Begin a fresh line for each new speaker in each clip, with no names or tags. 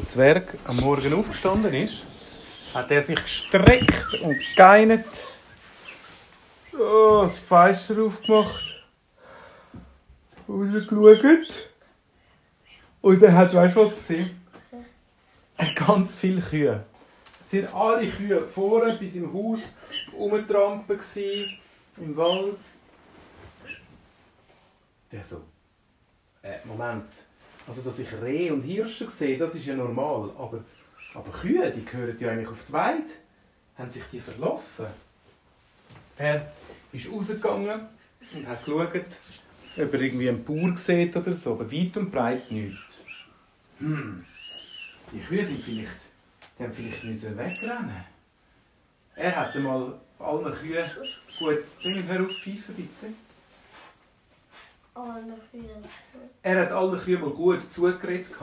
der Zwerg am Morgen aufgestanden ist, hat er sich gestreckt und geinert. Oh, das Fenster aufgemacht. Rausgeschaut. Und er hat, weißt du was gesehen? Ganz viele Kühe. Es sind alle Kühe vorne bis im Haus rumgetrampen im Wald. Der so. Äh, Moment. Also, dass ich Rehe und Hirsche sehe, das ist ja normal. Aber, aber Kühe, die gehören ja eigentlich auf die Weide. Haben sich die verlaufen? Er ist rausgegangen und hat geschaut, ob er irgendwie einen Bauer sieht oder so. Aber weit und breit nichts. Hm. Die Kühe sind vielleicht, die haben vielleicht müssen wegrennen. Er hat einmal allen Kühen gut, hör auf pfeifen bitte. Er hat alle Kühe mal gut zugeredet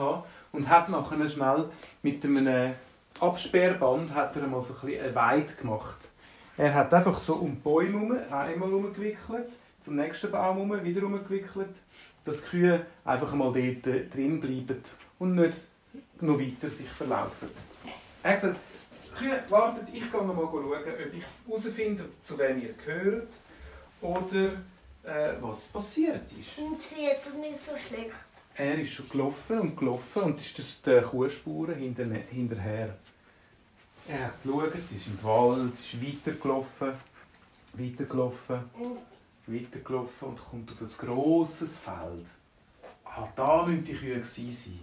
und hat nachher schnell mit einem Absperrband hat er mal so ein bisschen Weide gemacht. Er hat einfach so um die Bäume herum, einmal umgewickelt, zum nächsten Baum herum, wieder umgewickelt, dass die Kühe einfach mal dort drin bleiben und nicht noch weiter sich verlaufen. Er hat gesagt, Kühe, wartet, ich gehe mal schauen, ob ich herausfinde, zu wem ihr gehört oder äh, was passiert ist.
Und sie hat es nicht so schlecht.
Er ist schon gelaufen und gelaufen und ist das den Kuhspuren hinterher. Er hat geschaut, ist im Wald, ist weitergelaufen, weitergelaufen, weitergelaufen und kommt auf ein grosses Feld. Ah, da müssen die Kühe sein.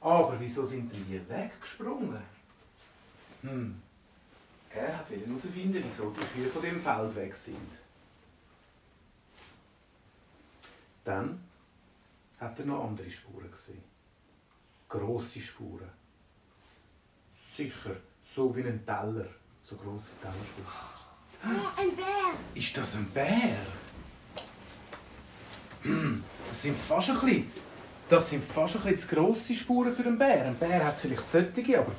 Aber wieso sind die weggesprungen? Hm. Er hat herausfinden, wieso die Kühe von dem Feld weg sind. Dann hat er noch andere Spuren gesehen. Grosse Spuren. Sicher, so wie ein Teller. So grosse Tellerspuren.
Oh, ein Bär.
Ist das ein Bär? Hm, das sind fast ein bisschen, das sind fast ein bisschen zu grosse Spuren für einen Bär. Ein Bär hat vielleicht solche, aber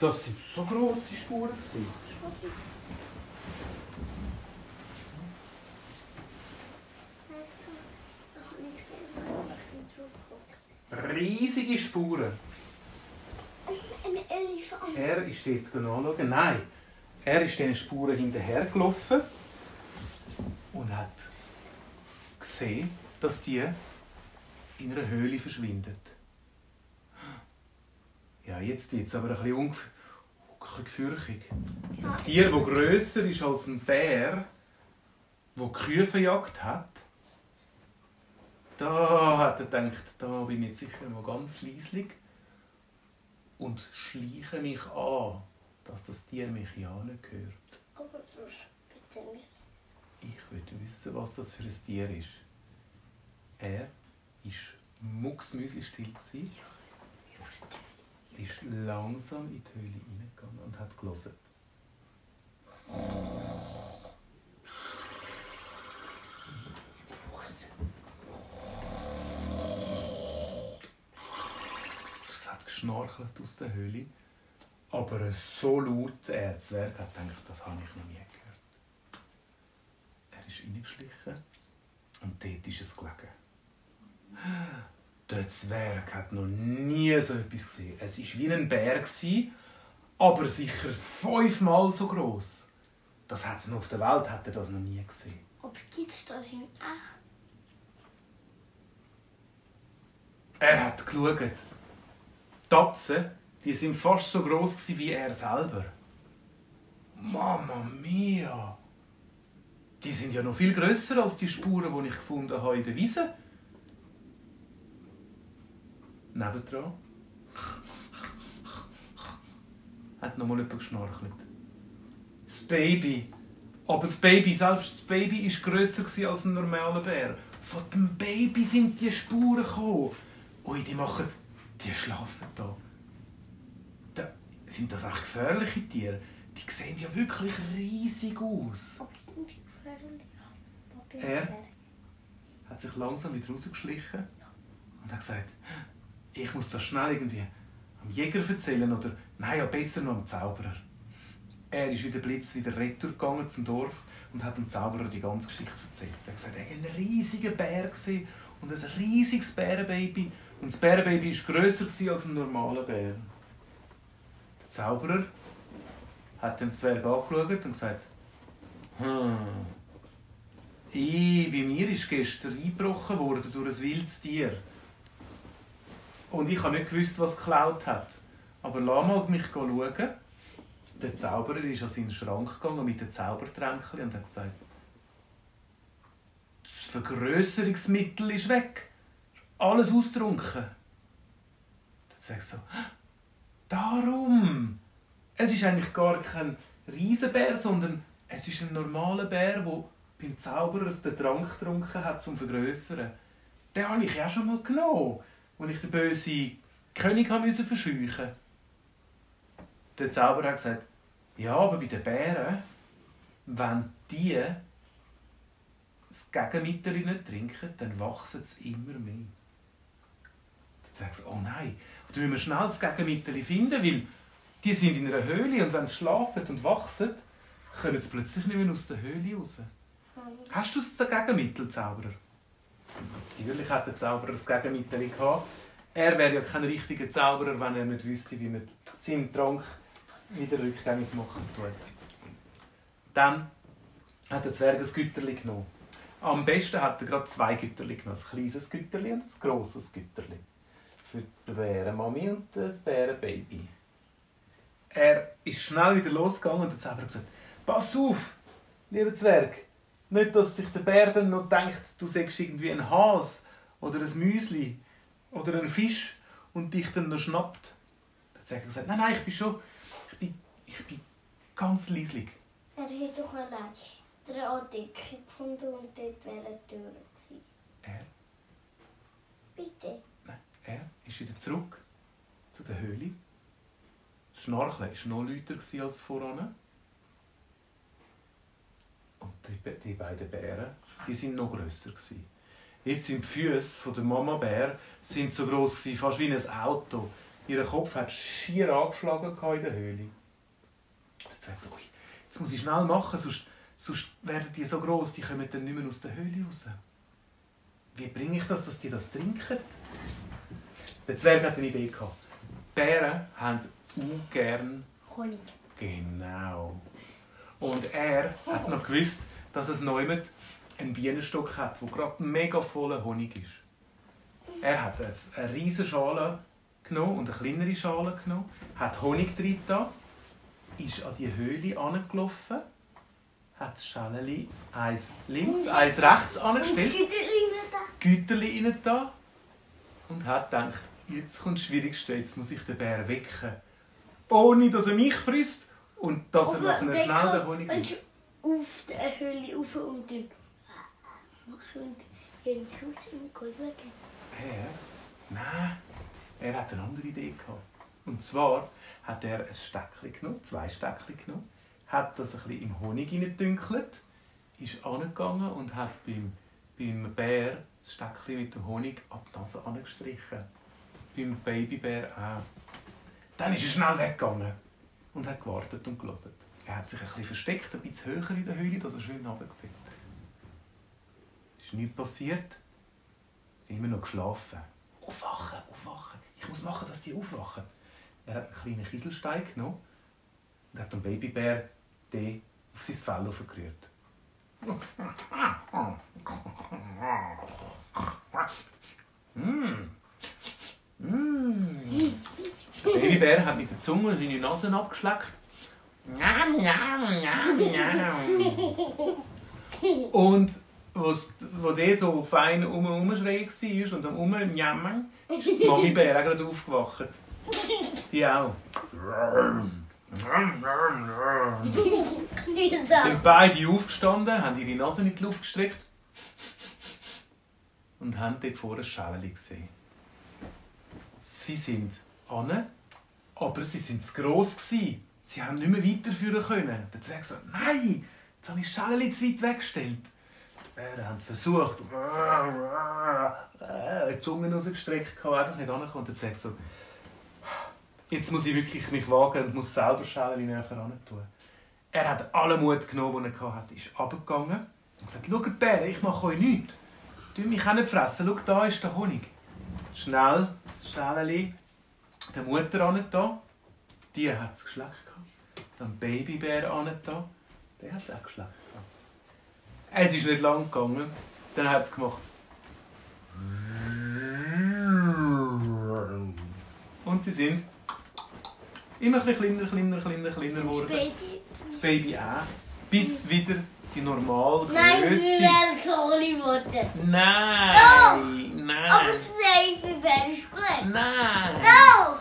das sind so grosse Spuren. Gewesen. Riesige Spuren.
Ein Elefant.
Er ist dort anschauen. Nein, er ist diesen Spuren hinterhergelaufen und hat gesehen, dass die in einer Höhle verschwindet. Ja, jetzt es aber ein bisschen, un ein bisschen gefürchtig. Ein Tier, das grösser ist als ein Bär, der Kühe verjagt hat, da hat er gedacht, da bin ich jetzt sicher mal ganz leislich und schleiche mich an, dass das Tier mich ja nicht gehört.
Aber du bitte nicht.
Ich will wissen, was das für ein Tier ist. Er war mucksmüsli-still. gewesen, ist langsam in die Höhle hineingegangen und hat gelesen. Es hat geschnorchelt aus der Höhle. Aber so laut, er Zwerg hat gedacht, das habe ich noch nie gehört. Er ist reingeschlichen und dort ist es gelegen. Der Zwerg hat noch nie so etwas gesehen. Es war wie ein gewesen, aber sicher fünfmal so groß. Das hat es noch auf der Welt hat er das noch nie gesehen.
Aber gibt es das in echt?
Er hat geschaut. Tatzen, die sind fast so groß wie er selber. Mama mia! Die sind ja noch viel grösser als die Spuren, die ich gefunden habe in der Wiese. Nebendran hat noch mal jemand geschnorchelt. Das Baby. Aber das Baby, selbst das Baby war grösser als ein normaler Bär. Von dem Baby sind die Spuren gekommen. Ui, die machen... Die schlafen da. da. Sind das echt gefährliche Tiere? Die sehen ja wirklich riesig aus. Er? Hat sich langsam wieder rausgeschlichen und hat gesagt, ich muss das schnell irgendwie am Jäger erzählen oder, nein, ja, besser noch am Zauberer. Er ist wie der Blitz wieder retour gegangen zum Dorf und hat dem Zauberer die ganze Geschichte erzählt. Er hat gesagt, er hat einen riesigen Bär gesehen und ein riesiges Bärenbaby Und das Bärenbaby war grösser als ein normaler Bär. Der Zauberer hat den Zwerg angeschaut und gesagt, hm, ich, bei mir ist gestern eingebrochen worden durch ein wildes Tier. Und ich habe nicht gewusst, was geklaut hat. Aber lass mal mich schauen. Der Zauberer ist an seinen Schrank gegangen mit dem Zaubertränkchen und hat gesagt, das Vergrößerungsmittel ist weg. Alles austrunken. Dann sage ich so, darum. Es ist eigentlich gar kein Riesenbär, sondern es ist ein normaler Bär, der beim Zauberer den Trank getrunken hat, zum Vergrößern. Den habe ich ja schon mal genommen, als ich den bösen König verscheuchen musste. Der Zauberer hat gesagt, ja, aber bei den Bären, wenn die das Gegenmittel nicht trinken, dann wachsen sie immer mehr. Sagst oh nein, dann müssen wir schnell das Gegenmittel finden, weil die sind in einer Höhle und wenn sie schlafen und wachsen, kommen sie plötzlich nicht mehr aus der Höhle raus. Hast du das Gegenmittel, Zauberer? Natürlich hat der Zauberer das Gegenmittel gehabt. Er wäre ja kein richtiger Zauberer, wenn er nicht wüsste, wie man seinen Trank wieder rückgängig machen tut. Dann hat der Zwerg ein Güterli genommen. Am besten hat er gerade zwei Güterli genommen. Ein kleines Güterli und ein grosses Güterli. Für die Bärenmami und das Bärenbaby. Er ist schnell wieder losgegangen und der Zauberer gesagt, Pass auf, lieber Zwerg, nicht, dass sich der Bär dann noch denkt, du sagst irgendwie ein Has oder ein Müsli oder ein Fisch und dich dann noch schnappt. Der Zwerg hat gesagt, nein, nein, ich bin schon, ich bin, ich bin ganz leislich.
Er hat doch allein den Artikel gefunden und dort wäre eine Tür gewesen.
Er?
Bitte?
Er ist wieder zurück zu der Höhle. Das Schnarchen war noch lauter als voran. Und die, die beiden Bären, die sind noch grösser gewesen. Jetzt sind die Füße der Mama Bär sind so groß gewesen, fast wie ein Auto. Ihr Kopf hat schier angeschlagen in der Höhle. Jetzt sagt sie, jetzt muss ich schnell machen, sonst, sonst werden die so groß, die kommen dann nicht mehr aus der Höhle raus. Wie bringe ich das, dass die das trinken? Der Zwerg hat eine Idee gehabt. Bären haben ungern
Honig.
Genau. Und er hat noch gewusst, dass es jemand einen Bienenstock hat, der gerade mega voller Honig ist. Er hat eine riesige Schale genommen und eine kleinere Schale genommen, hat Honig drin da, ist an die Höhle angelaufen, hat das Schäleli eins links, eins rechts angestellt, Güterli rein da und hat gedacht, jetzt kommt das Schwierigste, jetzt muss ich den Bär wecken. Ohne dass er mich frisst und dass er nachher schnell den Honig
nimmt. auf der Höhle rauf und dann und ins Haus schauen.
Er? Nein, er hat eine andere Idee gehabt. Und zwar hat er ein Steckchen genommen, zwei Steckchen genommen, hat das ein bisschen im Honig hineingedünkelt, ist angegangen und hat beim, beim Bär das Steckchen mit dem Honig ab Nase angestrichen. Beim Babybär auch. Dann ist er schnell weggegangen und hat gewartet und gelesen. Er hat sich ein bisschen versteckt, ein bisschen höher in der Höhle, dass er schön runter sieht. Es ist nichts passiert. Sie haben immer noch geschlafen. Aufwachen, aufwachen. Ich muss machen, dass die aufwachen. Er hat einen kleinen Kieselstein genommen und hat dem Babybär den auf sein Fell aufgerührt. mm. Mm. Der Babybär hat mit der Zunge seine Nase abgeschleckt. Und was, wo der so fein um umschräg war und am Umjammern, ist die Mami-Bär auch gerade aufgewacht. Die auch. sind beide aufgestanden, haben ihre Nase in die Luft gestreckt und haben dort vor ein Schälchen gesehen. Sie sind an, aber sie sind zu gross gewesen. Sie haben nicht mehr weiterführen können. Der Zwerg sagt, nein, jetzt habe ich Schälchen zu weit weggestellt. Die Bären haben versucht, die Zunge rausgestreckt, einfach nicht ankommen. Der Zwerg so, jetzt muss ich wirklich mich wagen und muss selber Schälchen näher tun. Er hat allen Mut genommen, den er hatte, ist runtergegangen und gesagt, schaut Bären, ich mache euch nichts. Ihr mich auch nicht fressen, schaut, da ist der Honig. Schnell das Schälchen der Mutter an da. Die hat es geschleckt. gehabt. Dann Babybär an da. Der hat es auch geschleckt. gehabt. Es ist nicht lang gegangen. Dann hat es gemacht. Und sie sind immer ein kleiner, kleiner, kleiner, kleiner
Das
geworden.
Baby.
Das Baby auch. Bis wieder die normale
Nein, wir
Größe.
werden sorry geworden.
Nein!
Aber
Nein!
das Baby wäre gut.
Nein!
Doch!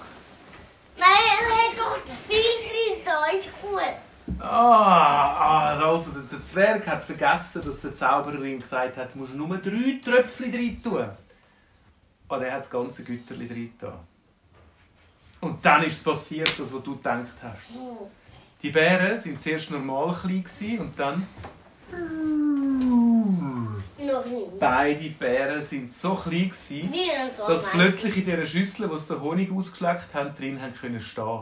Nein, er hat doch zu viel drin, da ist gut.
Ah, ah, also der, der Zwerg hat vergessen, dass der Zauberer ihm gesagt hat, du musst nur drei Tröpfchen rein tun. Und er hat das ganze Güterli rein tun. Und dann ist es passiert, das, was du gedacht hast.
Oh.
Die Bären sind zuerst normal klein und dann
Noch nicht.
beide Bären sind so klein gewesen,
ein so
dass
ein-
plötzlich in dieser Schüssel, wo sie den Honig ausgeschleckt haben, drin haben können stehen.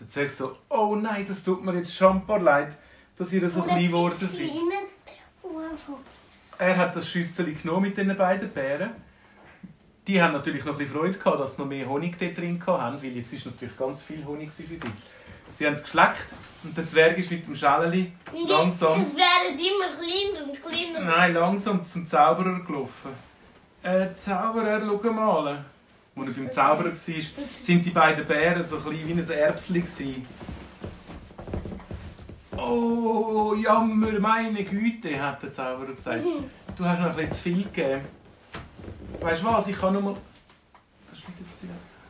Der Zwerg so, oh nein, das tut mir jetzt schambar leid, dass ihr so klein
ein
geworden seid. Er hat das Schüssel genommen mit den beiden Bären. Die haben natürlich noch ein bisschen Freude gehabt, dass sie noch mehr Honig dort drin haben, weil jetzt ist natürlich ganz viel Honig für sie. Sie haben es geschleckt und der Zwerg ist mit dem Schäleli
Und
langsam,
Es werden immer kleiner und kleiner.
nein, langsam zum Zauberer gelaufen. Äh, Zauberer, schau mal. Als er beim Zauberer war, sind die beiden Bären so klein wie ein Erbsli. gewesen. Oh, jammer, meine Güte, hat der Zauberer gesagt. Du hast noch ein bisschen zu viel gegeben. Weißt du was, ich kann nur mal...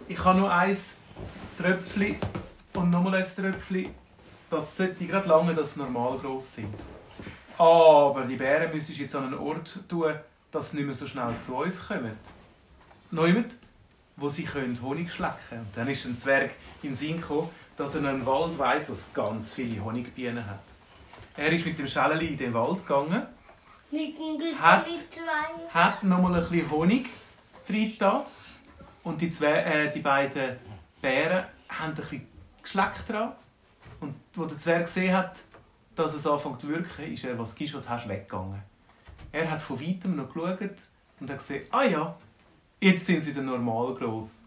Ich kann nur ein Tröpfchen und nochmal ein Tröpfchen. Das sollte gerade lange, sie normal gross sind. Aber die Bären müssen jetzt an einen Ort tun, dass sie nicht mehr so schnell zu uns kommen. Niemand, wo sie können Honig schlecken können. Und dann ist ein Zwerg in Sinn gekommen, dass er in einen Wald weiss, wo es ganz viele Honigbienen hat. Er ist mit dem Schäleli in den Wald gegangen Hat- hat nochmal ein bisschen Honig drin. Und die, zwei, äh, die beiden Bären haben ein bisschen geschleckt dran. Und wo der Zwerg gesehen hat, dass es anfängt zu wirken, ist er, was gibst, was hast du, weggegangen. Er hat von weitem noch geschaut und hat gesehen, ah ja, jetzt sind sie wieder normal groß.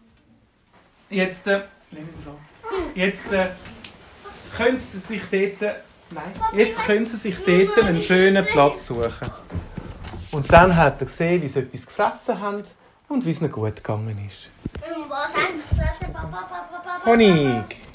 Jetzt, äh, jetzt äh, können sie sich dort, nein, jetzt können sie sich dort einen schönen Platz suchen. Und dann hat er gesehen, wie sie etwas gefressen haben und wie es ihnen gut gegangen ist.
Und was haben sie gefressen?
Honig!